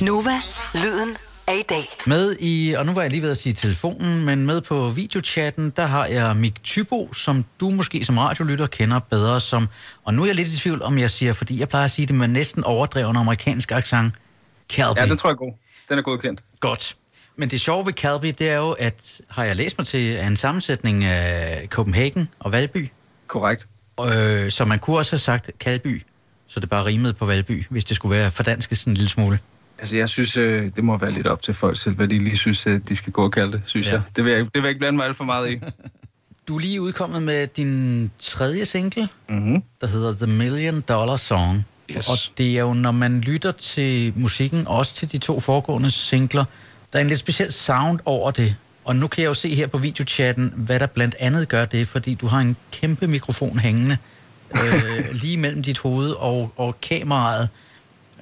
Nova, lyden af i dag. Med i, og nu var jeg lige ved at sige telefonen, men med på videochatten, der har jeg Mik Tybo, som du måske som radiolytter kender bedre som, og nu er jeg lidt i tvivl om jeg siger, fordi jeg plejer at sige det med næsten overdreven amerikansk accent, Calby. Ja, den tror jeg er god. Den er godkendt. Godt. Men det sjove ved Calby, det er jo, at har jeg læst mig til, er en sammensætning af Copenhagen og Valby. Korrekt. Øh, så man kunne også have sagt Kalby, så det bare rimede på Valby, hvis det skulle være fordansket sådan en lille smule. Altså, jeg synes, øh, det må være lidt op til folk selv, hvad de lige synes, øh, de skal gå og kalde det, synes Ja. jeg. Det vil jeg, det vil jeg ikke blande mig alt for meget i. Du er lige udkommet med din tredje single, mm-hmm. der hedder The Million Dollar Song. Yes. Og det er jo, når man lytter til musikken, også til de to foregående singler, der er en lidt speciel sound over det. Og nu kan jeg jo se her på videochatten, hvad der blandt andet gør det, fordi du har en kæmpe mikrofon hængende øh, lige mellem dit hoved og, og kameraet,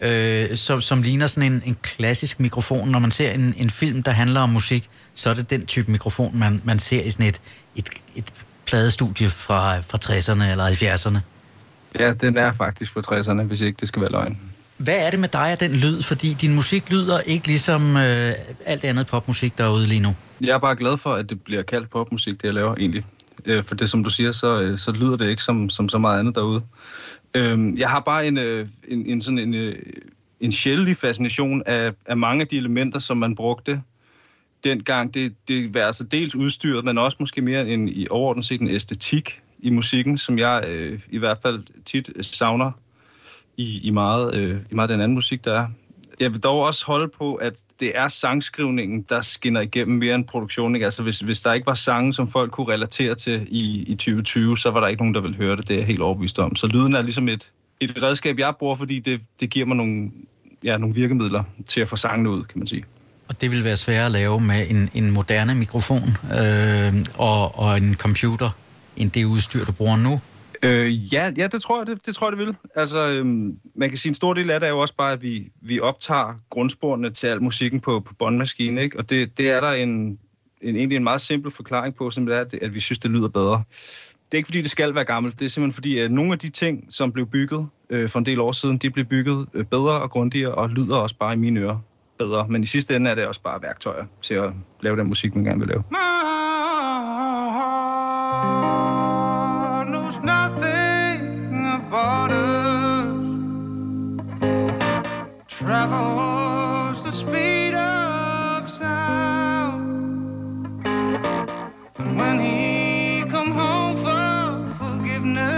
øh, som, som ligner sådan en, en klassisk mikrofon. Når man ser en, en film, der handler om musik, så er det den type mikrofon, man, man ser i sådan et, et, et pladestudie fra, fra 60'erne eller 70'erne. Ja, den er faktisk for 60'erne, hvis ikke det skal være løgn. Hvad er det med dig og den lyd? Fordi din musik lyder ikke ligesom øh, alt andet popmusik derude lige nu. Jeg er bare glad for, at det bliver kaldt popmusik, det jeg laver egentlig. Øh, for det, som du siger, så, øh, så lyder det ikke som, som så meget andet derude. Øh, jeg har bare en, øh, en, en, sådan en, øh, en sjældent fascination af, af mange af de elementer, som man brugte dengang. Det, det var altså dels udstyret, men også måske mere en, i overordnet set en æstetik i musikken, som jeg øh, i hvert fald tit savner i, i, meget, øh, i meget den anden musik, der er. Jeg vil dog også holde på, at det er sangskrivningen, der skinner igennem mere end produktionen. Ikke? Altså, hvis, hvis der ikke var sange, som folk kunne relatere til i, i 2020, så var der ikke nogen, der ville høre det. Det er jeg helt overbevist om. Så lyden er ligesom et, et redskab, jeg bruger, fordi det, det giver mig nogle, ja, nogle virkemidler til at få sangene ud, kan man sige. Og det vil være sværere at lave med en, en moderne mikrofon øh, og, og en computer, end det udstyr, du bruger nu. Øh, ja, ja, det tror jeg, det, det tror jeg, det vil. Altså, øhm, man kan sige, en stor del af det er jo også bare, at vi, vi optager grundsporene til al musikken på, på båndmaskinen, ikke? Og det, det er der en, en, egentlig en meget simpel forklaring på, som er, at, at vi synes, det lyder bedre. Det er ikke, fordi det skal være gammelt. Det er simpelthen fordi, at nogle af de ting, som blev bygget øh, for en del år siden, de blev bygget øh, bedre og grundigere, og lyder også bare i mine ører bedre. Men i sidste ende er det også bare værktøjer til at lave den musik, man gerne vil lave. partner.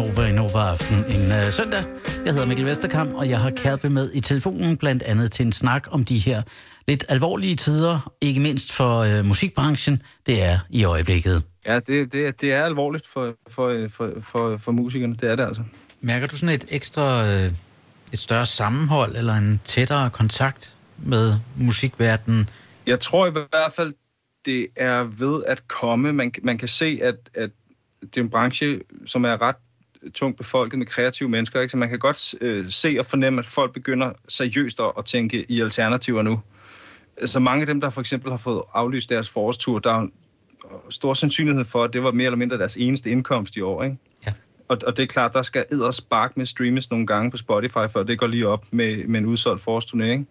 Nova i Nova Aften en uh, søndag. Jeg hedder Mikkel Vesterkamp, og jeg har Kærpe med i telefonen, blandt andet til en snak om de her lidt alvorlige tider, ikke mindst for uh, musikbranchen. Det er i øjeblikket. Ja, det, det, det er alvorligt for, for, for, for, for musikerne. Det er det altså. Mærker du sådan et ekstra, øh, et større sammenhold eller en tættere kontakt med musikverdenen? Jeg tror i hvert fald, det er ved at komme. Man, man kan se, at, at det er en branche, som er ret tungt befolket med kreative mennesker. Ikke? Så man kan godt øh, se og fornemme, at folk begynder seriøst at, tænke i alternativer nu. Så mange af dem, der for eksempel har fået aflyst deres forårstur, der er stor sandsynlighed for, at det var mere eller mindre deres eneste indkomst i år. Ikke? Ja. Og, og det er klart, der skal edder spark med streames nogle gange på Spotify, før det går lige op med, med en udsolgt forårsturnering.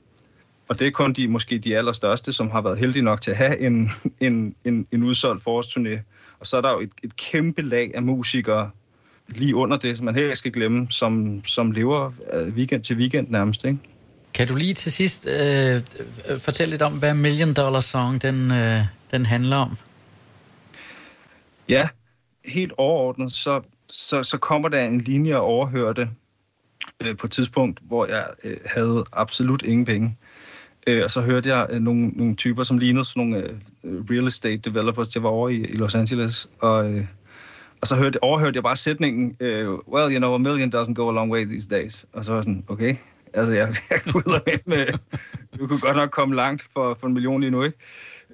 Og det er kun de, måske de allerstørste, som har været heldige nok til at have en, en, en, en udsolgt forårsturné. Og så er der jo et, et kæmpe lag af musikere lige under det, som man helt skal glemme, som, som lever øh, weekend til weekend nærmest. Ikke? Kan du lige til sidst øh, fortælle lidt om, hvad Million Dollar Song den, øh, den handler om? Ja, helt overordnet, så, så, så kommer der en linje og overhørte øh, på et tidspunkt, hvor jeg øh, havde absolut ingen penge. Øh, og så hørte jeg øh, nogle, nogle typer, som lignede sådan nogle øh, real estate developers, jeg var over i, i Los Angeles, og, øh, og så hørte, overhørte jeg bare sætningen, uh, well, you know, a million doesn't go a long way these days. Og så var jeg sådan, okay, altså jeg, jeg kunne ud med, med, du kunne godt nok komme langt for, for en million lige nu, ikke?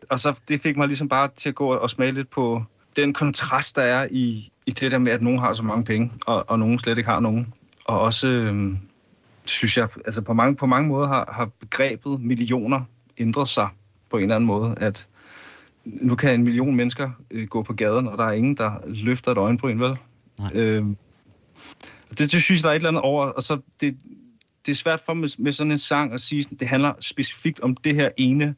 Og så det fik mig ligesom bare til at gå og smage lidt på den kontrast, der er i, i det der med, at nogen har så mange penge, og, og nogen slet ikke har nogen. Og også, øh, synes jeg, altså på mange, på mange måder har, har begrebet millioner ændret sig på en eller anden måde, at nu kan en million mennesker øh, gå på gaden, og der er ingen, der løfter et øjenbryn, vel? Nej. Øh, det, det synes jeg, der er et eller andet over, og så det, det er svært for med, med sådan en sang at sige, at det handler specifikt om det her ene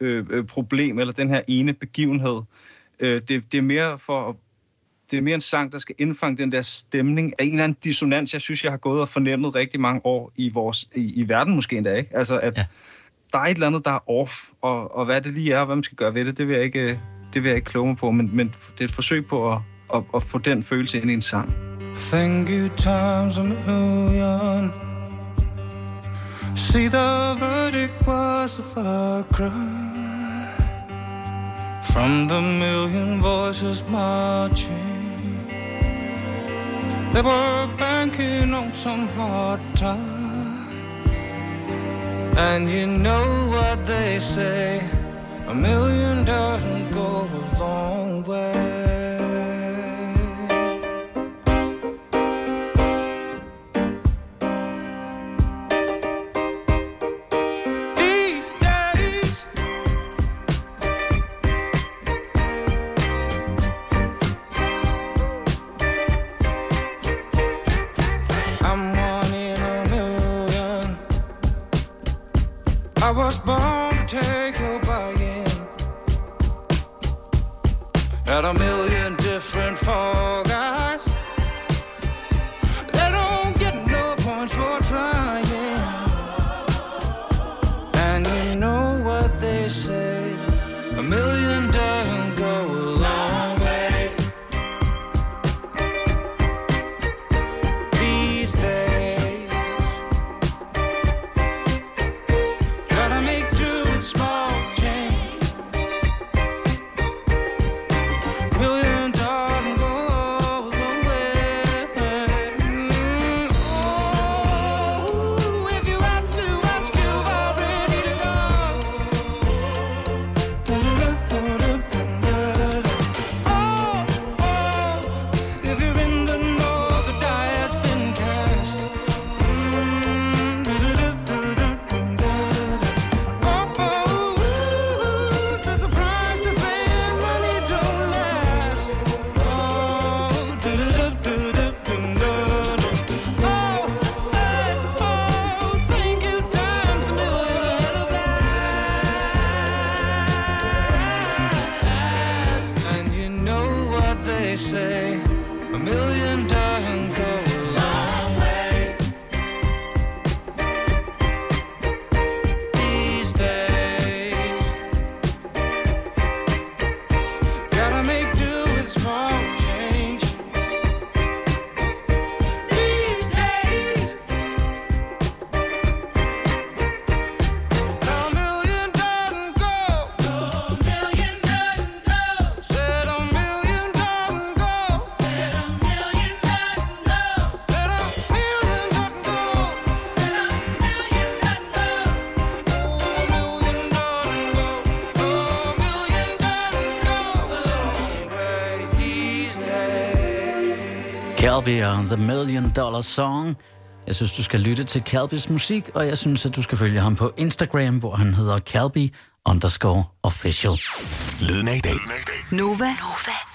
øh, øh, problem, eller den her ene begivenhed. Øh, det, det er mere for at det er mere en sang, der skal indfange den der stemning af en eller anden dissonans, jeg synes, jeg har gået og fornemmet rigtig mange år i, vores, i, i verden måske endda, ikke? Altså, at Ja der er et eller andet, der er off, og, og hvad det lige er, og hvad man skal gøre ved det, det vil jeg ikke, det vil jeg ikke kloge mig på, men, men det er et forsøg på at, at, at få den følelse ind i en sang. Thank you times a million. See, the verdict was a far cry from the million voices marching. They were banking on some hard time. And you know what they say a million doesn't go Calby og The Million Dollar Song. Jeg synes, du skal lytte til Calbys musik, og jeg synes, at du skal følge ham på Instagram, hvor han hedder Calby underscore official. Lyden af i dag. Nova, Nova.